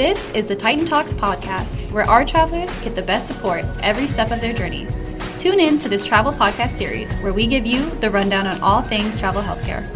This is the Titan Talks podcast, where our travelers get the best support every step of their journey. Tune in to this travel podcast series, where we give you the rundown on all things travel healthcare.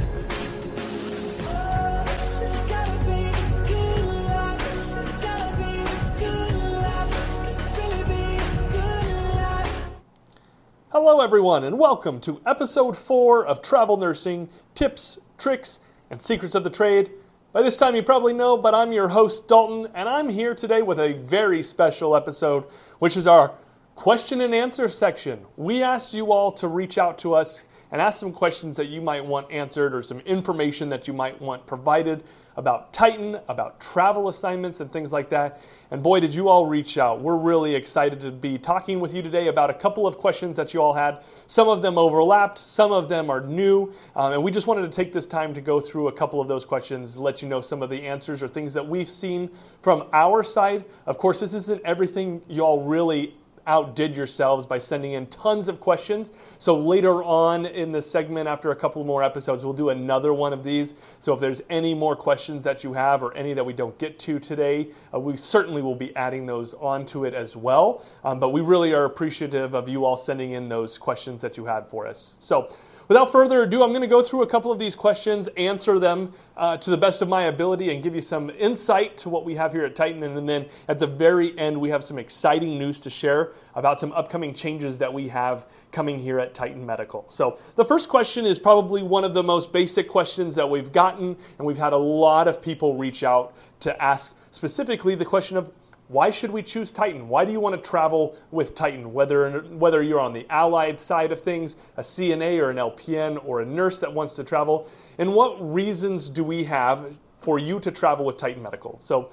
Hello, everyone, and welcome to episode four of Travel Nursing Tips, Tricks, and Secrets of the Trade. By this time, you probably know, but I'm your host, Dalton, and I'm here today with a very special episode, which is our question and answer section. We asked you all to reach out to us and ask some questions that you might want answered or some information that you might want provided about Titan, about travel assignments, and things like that. And boy, did you all reach out. We're really excited to be talking with you today about a couple of questions that you all had. Some of them overlapped, some of them are new, um, and we just wanted to take this time to go through a couple of those questions, let you know some of the answers or things that we've seen from our side. Of course, this isn't everything you all really outdid yourselves by sending in tons of questions. So later on in the segment, after a couple more episodes, we'll do another one of these. So if there's any more questions that you have or any that we don't get to today, uh, we certainly will be adding those onto it as well. Um, but we really are appreciative of you all sending in those questions that you had for us. So Without further ado, I'm going to go through a couple of these questions, answer them uh, to the best of my ability, and give you some insight to what we have here at Titan. And then at the very end, we have some exciting news to share about some upcoming changes that we have coming here at Titan Medical. So, the first question is probably one of the most basic questions that we've gotten, and we've had a lot of people reach out to ask specifically the question of why should we choose Titan? Why do you want to travel with Titan? Whether, whether you're on the allied side of things, a CNA or an LPN or a nurse that wants to travel, and what reasons do we have for you to travel with Titan Medical? So,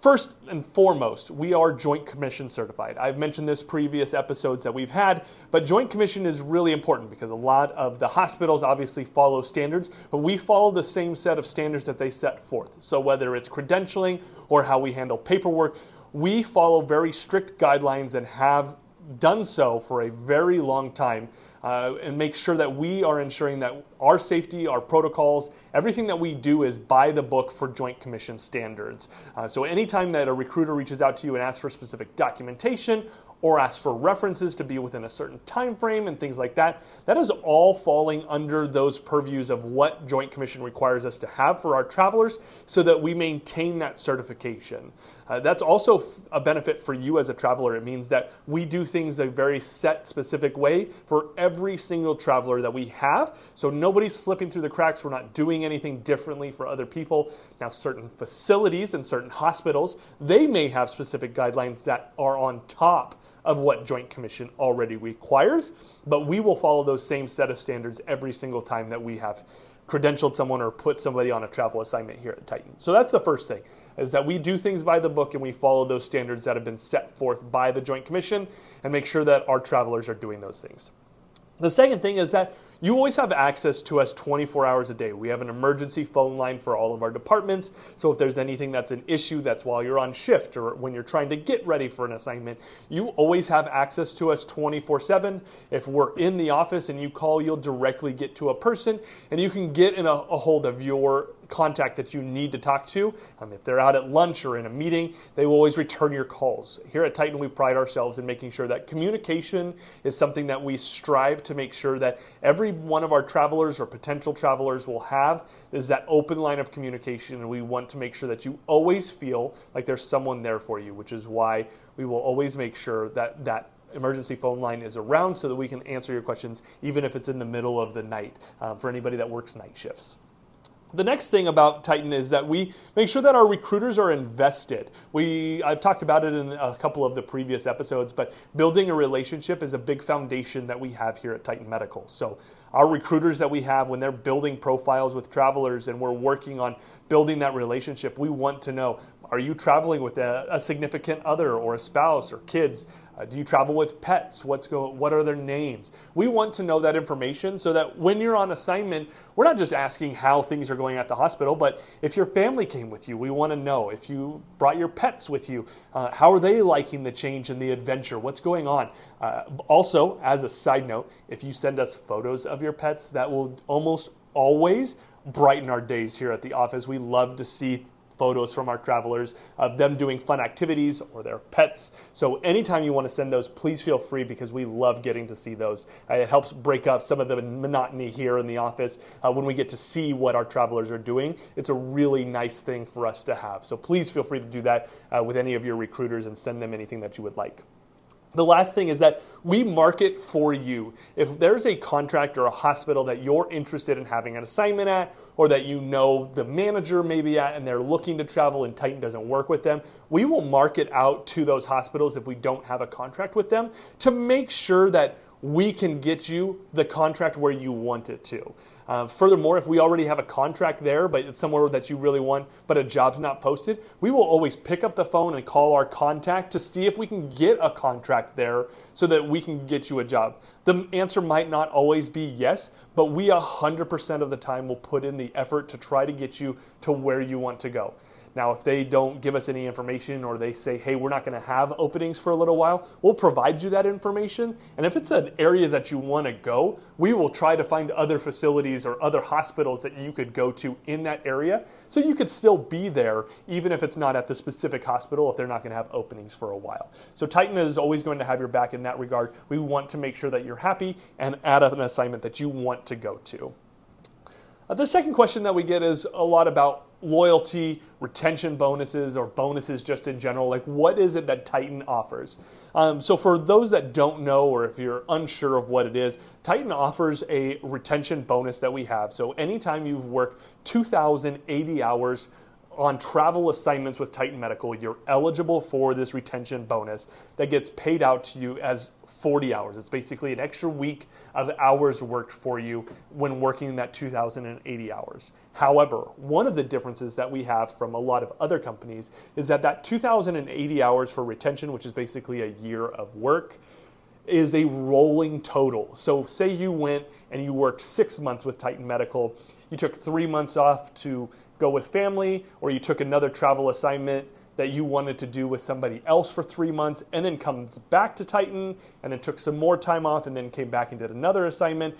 First and foremost, we are Joint Commission certified. I've mentioned this previous episodes that we've had, but Joint Commission is really important because a lot of the hospitals obviously follow standards, but we follow the same set of standards that they set forth. So whether it's credentialing or how we handle paperwork, we follow very strict guidelines and have done so for a very long time uh, and make sure that we are ensuring that our safety, our protocols, everything that we do is by the book for Joint Commission standards. Uh, so anytime that a recruiter reaches out to you and asks for specific documentation or ask for references to be within a certain time frame and things like that. That is all falling under those purviews of what Joint Commission requires us to have for our travelers so that we maintain that certification. Uh, that's also a benefit for you as a traveler. It means that we do things a very set, specific way for every single traveler that we have. So nobody's slipping through the cracks. We're not doing anything differently for other people. Now, certain facilities and certain hospitals, they may have specific guidelines that are on top of what Joint Commission already requires, but we will follow those same set of standards every single time that we have credentialed someone or put somebody on a travel assignment here at Titan. So that's the first thing, is that we do things by the book and we follow those standards that have been set forth by the Joint Commission and make sure that our travelers are doing those things. The second thing is that you always have access to us 24 hours a day. We have an emergency phone line for all of our departments. So if there's anything that's an issue that's while you're on shift or when you're trying to get ready for an assignment, you always have access to us 24 7. If we're in the office and you call, you'll directly get to a person and you can get in a, a hold of your contact that you need to talk to. Um, if they're out at lunch or in a meeting, they will always return your calls. Here at Titan, we pride ourselves in making sure that communication is something that we strive to make sure that every one of our travelers or potential travelers will have is that open line of communication. And we want to make sure that you always feel like there's someone there for you, which is why we will always make sure that that emergency phone line is around so that we can answer your questions even if it's in the middle of the night um, for anybody that works night shifts. The next thing about Titan is that we make sure that our recruiters are invested. We, I've talked about it in a couple of the previous episodes, but building a relationship is a big foundation that we have here at Titan Medical. So, our recruiters that we have, when they're building profiles with travelers and we're working on building that relationship, we want to know are you traveling with a, a significant other or a spouse or kids? Uh, do you travel with pets? What's go, what are their names? We want to know that information so that when you're on assignment, we're not just asking how things are going at the hospital, but if your family came with you, we want to know. If you brought your pets with you, uh, how are they liking the change and the adventure? What's going on? Uh, also, as a side note, if you send us photos of your pets, that will almost always brighten our days here at the office. We love to see photos from our travelers of them doing fun activities or their pets. So anytime you want to send those, please feel free because we love getting to see those. Uh, it helps break up some of the monotony here in the office uh, when we get to see what our travelers are doing. It's a really nice thing for us to have. So please feel free to do that uh, with any of your recruiters and send them anything that you would like. The last thing is that we market for you. If there's a contract or a hospital that you're interested in having an assignment at, or that you know the manager may be at and they're looking to travel and Titan doesn't work with them, we will market out to those hospitals if we don't have a contract with them to make sure that we can get you the contract where you want it to. Uh, furthermore, if we already have a contract there, but it's somewhere that you really want, but a job's not posted, we will always pick up the phone and call our contact to see if we can get a contract there so that we can get you a job. The answer might not always be yes, but we 100% of the time will put in the effort to try to get you to where you want to go. Now, if they don't give us any information or they say, hey, we're not going to have openings for a little while, we'll provide you that information. And if it's an area that you want to go, we will try to find other facilities or other hospitals that you could go to in that area so you could still be there, even if it's not at the specific hospital, if they're not going to have openings for a while. So Titan is always going to have your back in that regard. We want to make sure that you're happy and at an assignment that you want to go to. Uh, the second question that we get is a lot about loyalty, retention bonuses, or bonuses just in general? Like, what is it that Titan offers? Um, so, for those that don't know, or if you're unsure of what it is, Titan offers a retention bonus that we have. So, anytime you've worked 2,080 hours on travel assignments with Titan Medical, you're eligible for this retention bonus that gets paid out to you as 40 hours. It's basically an extra week of hours worked for you when working that 2,080 hours. However, one of the differences that we have from a lot of other companies is that that 2,080 hours for retention, which is basically a year of work, is a rolling total. So, say you went and you worked six months with Titan Medical, you took three months off to go with family, or you took another travel assignment that you wanted to do with somebody else for three months, and then comes back to Titan, and then took some more time off, and then came back and did another assignment.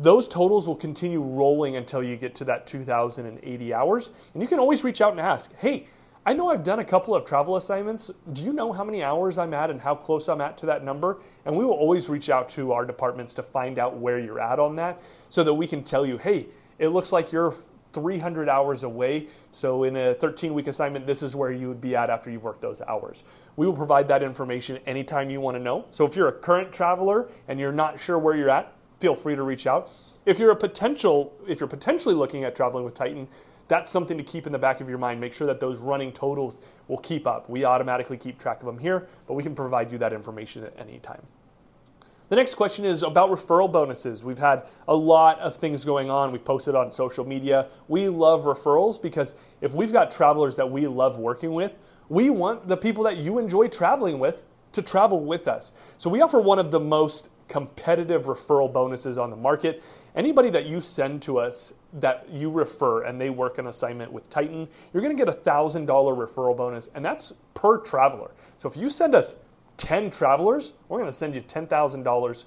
Those totals will continue rolling until you get to that 2,080 hours. And you can always reach out and ask, hey, I know I've done a couple of travel assignments. Do you know how many hours I'm at and how close I'm at to that number? And we will always reach out to our departments to find out where you're at on that so that we can tell you, hey, it looks like you're 300 hours away. So, in a 13 week assignment, this is where you would be at after you've worked those hours. We will provide that information anytime you want to know. So, if you're a current traveler and you're not sure where you're at, feel free to reach out. If you're a potential, if you're potentially looking at traveling with Titan, that's something to keep in the back of your mind. Make sure that those running totals will keep up. We automatically keep track of them here, but we can provide you that information at any time. The next question is about referral bonuses. We've had a lot of things going on. We've posted on social media. We love referrals because if we've got travelers that we love working with, we want the people that you enjoy traveling with to travel with us. So we offer one of the most competitive referral bonuses on the market. Anybody that you send to us that you refer and they work an assignment with Titan, you're going to get a $1,000 referral bonus, and that's per traveler. So if you send us 10 travelers, we're going to send you $10,000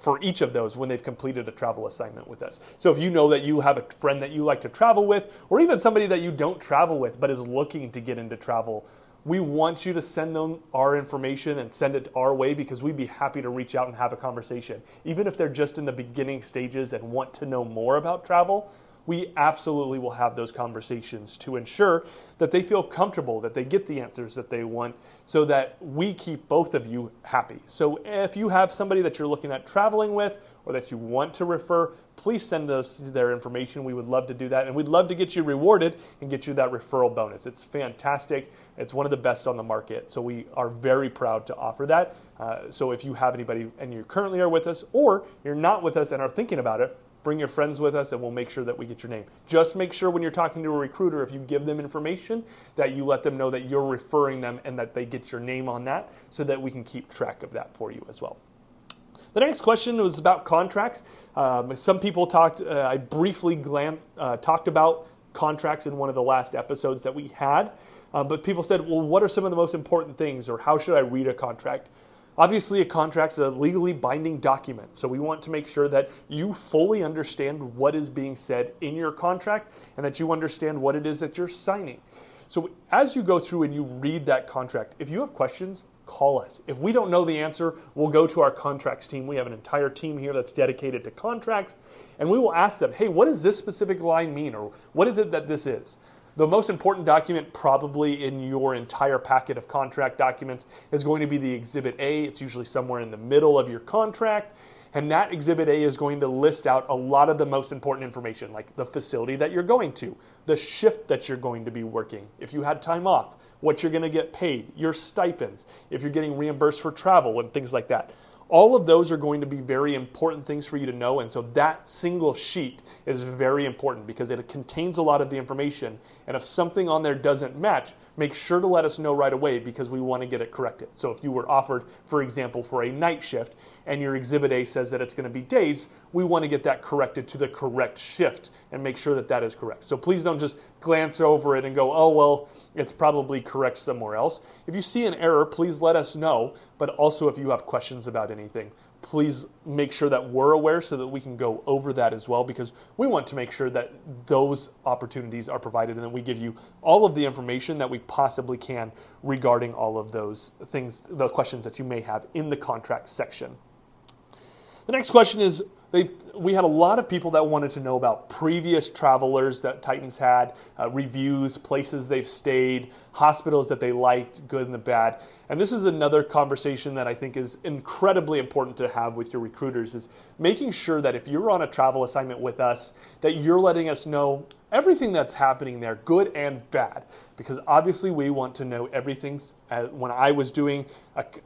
for each of those when they've completed a travel assignment with us. So if you know that you have a friend that you like to travel with, or even somebody that you don't travel with but is looking to get into travel, we want you to send them our information and send it our way because we'd be happy to reach out and have a conversation. Even if they're just in the beginning stages and want to know more about travel, we absolutely will have those conversations to ensure that they feel comfortable, that they get the answers that they want, so that we keep both of you happy. So if you have somebody that you're looking at traveling with or that you want to refer, please send us their information. We would love to do that. And we'd love to get you rewarded and get you that referral bonus. It's fantastic. It's one of the best on the market. So we are very proud to offer that. Uh, so if you have anybody and you currently are with us or you're not with us and are thinking about it, bring your friends with us and we'll make sure that we get your name. Just make sure when you're talking to a recruiter, if you give them information, that you let them know that you're referring them and that they get your name on that so that we can keep track of that for you as well. The next question was about contracts. Um, some people talked, uh, I briefly glam- uh, talked about contracts in one of the last episodes that we had. Uh, but people said, well, what are some of the most important things, or how should I read a contract? Obviously, a contract is a legally binding document, so we want to make sure that you fully understand what is being said in your contract and that you understand what it is that you're signing. So as you go through and you read that contract, if you have questions, call us. If we don't know the answer, we'll go to our contracts team. We have an entire team here that's dedicated to contracts, and we will ask them, hey, what does this specific line mean? Or what is it that this is? The most important document, probably in your entire packet of contract documents, is going to be the Exhibit A. It's usually somewhere in the middle of your contract. And that Exhibit A is going to list out a lot of the most important information, like the facility that you're going to, the shift that you're going to be working, if you had time off, what you're going to get paid, your stipends, if you're getting reimbursed for travel, and things like that. All of those are going to be very important things for you to know. And so that single sheet is very important because it contains a lot of the information. And if something on there doesn't match, make sure to let us know right away because we want to get it corrected. So if you were offered, for example, for a night shift and your exhibit A says that it's going to be days, we want to get that corrected to the correct shift and make sure that that is correct. So please don't just glance over it and go, oh, well, it's probably correct somewhere else. If you see an error, please let us know. But also, if you have questions about anything, please make sure that we're aware so that we can go over that as well because we want to make sure that those opportunities are provided and that we give you all of the information that we possibly can regarding all of those things, the questions that you may have in the contract section. The next question is they, we had a lot of people that wanted to know about previous travelers that Titans had, uh, reviews, places they've stayed, hospitals that they liked, good and the bad. And this is another conversation that I think is incredibly important to have with your recruiters is making sure that if you're on a travel assignment with us, that you're letting us know everything that's happening there, good and bad. Because obviously, we want to know everything. Uh, when I was doing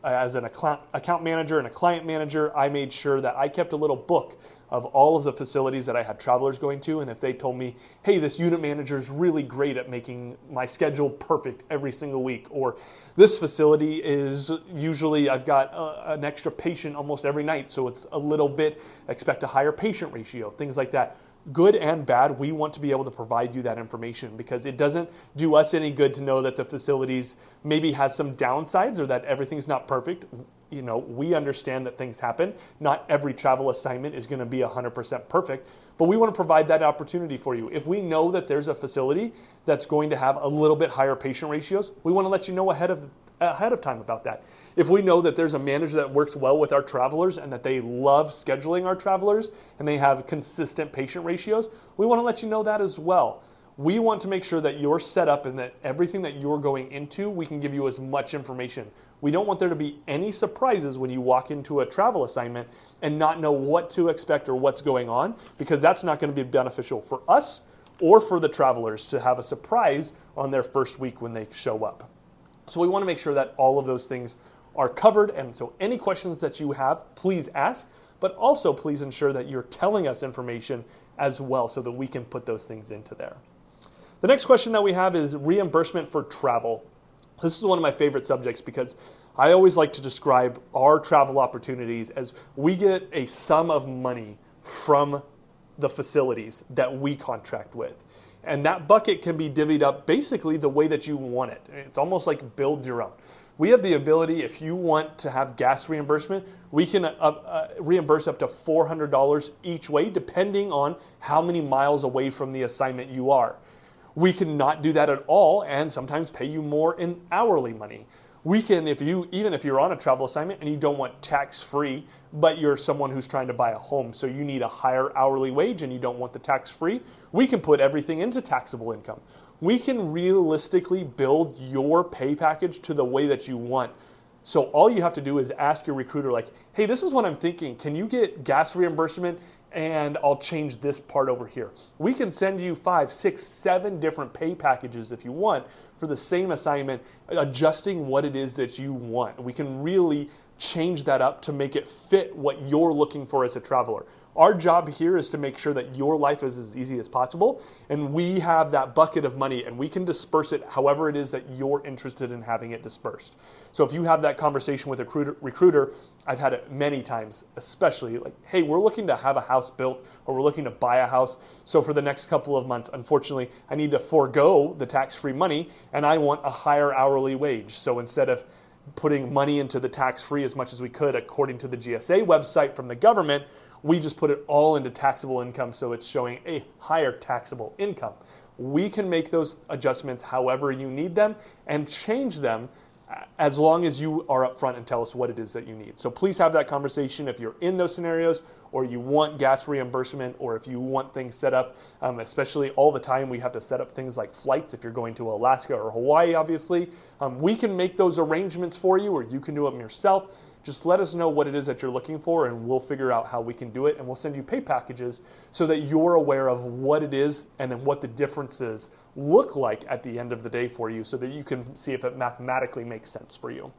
as an account manager and a client manager, I made sure that I kept a little book of all of the facilities that I had travelers going to. And if they told me, hey, this unit manager is really great at making my schedule perfect every single week, or this facility is usually I've got a, uh, an extra patient almost every night, so it's a little bit, expect a higher patient ratio, things like that good and bad, we want to be able to provide you that information because it doesn't do us any good to know that the facilities maybe has some downsides or that everything's not perfect. You know, we understand that things happen. Not every travel assignment is going to be 100% perfect, but we want to provide that opportunity for you. If we know that there's a facility that's going to have a little bit higher patient ratios, we want to let you know ahead of ahead of time about that. If we know that there's a manager that works well with our travelers and that they love scheduling our travelers and they have consistent patient ratios, we want to let you know that as well. We want to make sure that you're set up and that everything that you're going into, we can give you as much information. We don't want there to be any surprises when you walk into a travel assignment and not know what to expect or what's going on, because that's not going to be beneficial for us or for the travelers to have a surprise on their first week when they show up. So we want to make sure that all of those things are covered. And so any questions that you have, please ask. But also, please ensure that you're telling us information as well so that we can put those things into there. The next question that we have is reimbursement for travel. This is one of my favorite subjects because I always like to describe our travel opportunities as we get a sum of money from the facilities that we contract with. And that bucket can be divvied up basically the way that you want it. It's almost like build your own. We have the ability, if you want to have gas reimbursement, we can uh, uh, reimburse up to $400 each way, depending on how many miles away from the assignment you are. We can not do that at all and sometimes pay you more in hourly money. We can if you even if you're on a travel assignment and you don't want tax free but you're someone who's trying to buy a home so you need a higher hourly wage and you don't want the tax free we can put everything into taxable income. We can realistically build your pay package to the way that you want. So all you have to do is ask your recruiter like hey this is what i'm thinking. Can you get gas reimbursement and I'll change this part over here. We can send you five, six, seven different pay packages if you want for the same assignment, adjusting what it is that you want. We can really change that up to make it fit what you're looking for as a traveler. Our job here is to make sure that your life is as easy as possible, and we have that bucket of money and we can disperse it however it is that you're interested in having it dispersed. So if you have that conversation with a recruiter, I've had it many times, especially like, hey, we're looking to have a house built or we're looking to buy a house. So for the next couple of months, unfortunately, I need to forego the tax free money and I want a higher hourly wage. So instead of putting money into the tax free as much as we could according to the GSA website from the government, we just put it all into taxable income so it's showing a higher taxable income. we can make those adjustments however you need them and change them as long as you are upfront and tell us what it is that you need. So please have that conversation if you're in those scenarios or you want gas reimbursement or if you want things set up, um, especially all the time we have to set up things like flights if you're going to Alaska or Hawaii, obviously. Um, we can make those arrangements for you or you can do them yourself. Just let us know what it is that you're looking for, and we'll figure out how we can do it. And we'll send you pay packages so that you're aware of what it is and then what the differences look like at the end of the day for you so that you can see if it mathematically makes sense for you.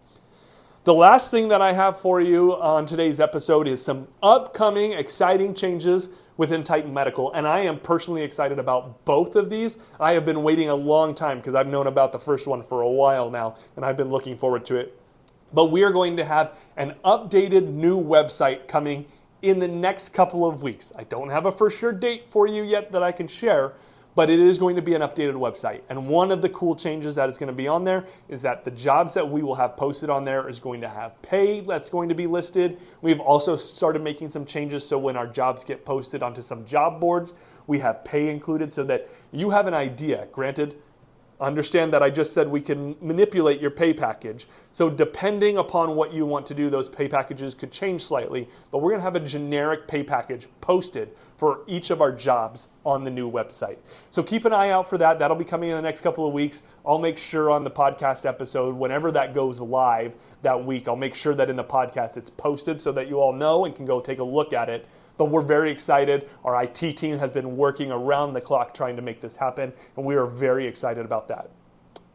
The last thing that I have for you on today's episode is some upcoming exciting changes within Titan Medical, and I am personally excited about both of these. I have been waiting a long time because I've known about the first one for a while now, and I've been looking forward to it. But we are going to have an updated new website coming in the next couple of weeks. I don't have a for sure date for you yet that I can share, but it is going to be an updated website. And one of the cool changes that is going to be on there is that the jobs that we will have posted on there is going to have pay that's going to be listed. We've also started making some changes so when our jobs get posted onto some job boards, we have pay included so that you have an idea. Granted, Understand that I just said we can manipulate your pay package. So, depending upon what you want to do, those pay packages could change slightly. But we're going to have a generic pay package posted for each of our jobs on the new website. So, keep an eye out for that. That'll be coming in the next couple of weeks. I'll make sure on the podcast episode, whenever that goes live that week, I'll make sure that in the podcast it's posted so that you all know and can go take a look at it but we're very excited. Our IT team has been working around the clock trying to make this happen, and we are very excited about that.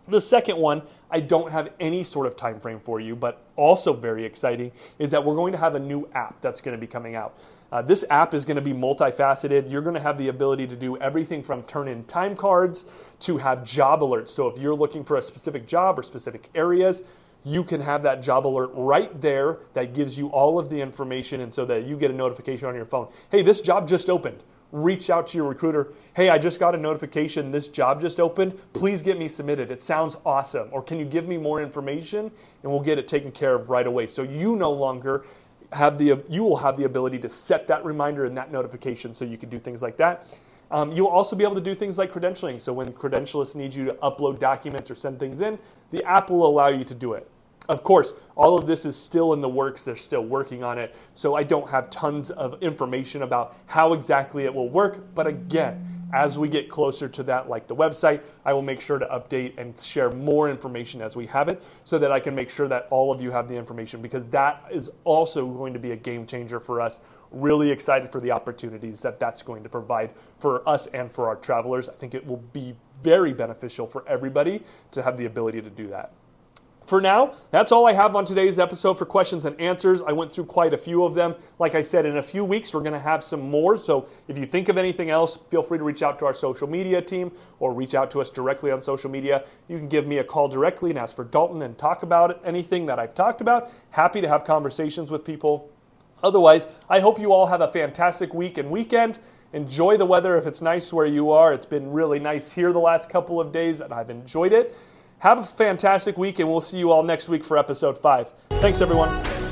The second one, I don't have any sort of time frame for you, but also very exciting is that we're going to have a new app that's going to be coming out. Uh, this app is going to be multifaceted. You're going to have the ability to do everything from turn in time cards to have job alerts. So if you're looking for a specific job or specific areas, you can have that job alert right there that gives you all of the information and so that you get a notification on your phone. Hey, this job just opened. Reach out to your recruiter. Hey, I just got a notification. This job just opened. Please get me submitted. It sounds awesome. Or can you give me more information and we'll get it taken care of right away. So you no longer have the you will have the ability to set that reminder and that notification so you can do things like that. Um, you'll also be able to do things like credentialing. So when credentialists need you to upload documents or send things in, the app will allow you to do it. Of course, all of this is still in the works. They're still working on it. So I don't have tons of information about how exactly it will work. But again, as we get closer to that, like the website, I will make sure to update and share more information as we have it so that I can make sure that all of you have the information because that is also going to be a game changer for us. Really excited for the opportunities that that's going to provide for us and for our travelers. I think it will be very beneficial for everybody to have the ability to do that. For now, that's all I have on today's episode for questions and answers. I went through quite a few of them. Like I said, in a few weeks, we're going to have some more. So if you think of anything else, feel free to reach out to our social media team or reach out to us directly on social media. You can give me a call directly and ask for Dalton and talk about anything that I've talked about. Happy to have conversations with people. Otherwise, I hope you all have a fantastic week and weekend. Enjoy the weather if it's nice where you are. It's been really nice here the last couple of days, and I've enjoyed it. Have a fantastic week, and we'll see you all next week for episode five. Thanks, everyone.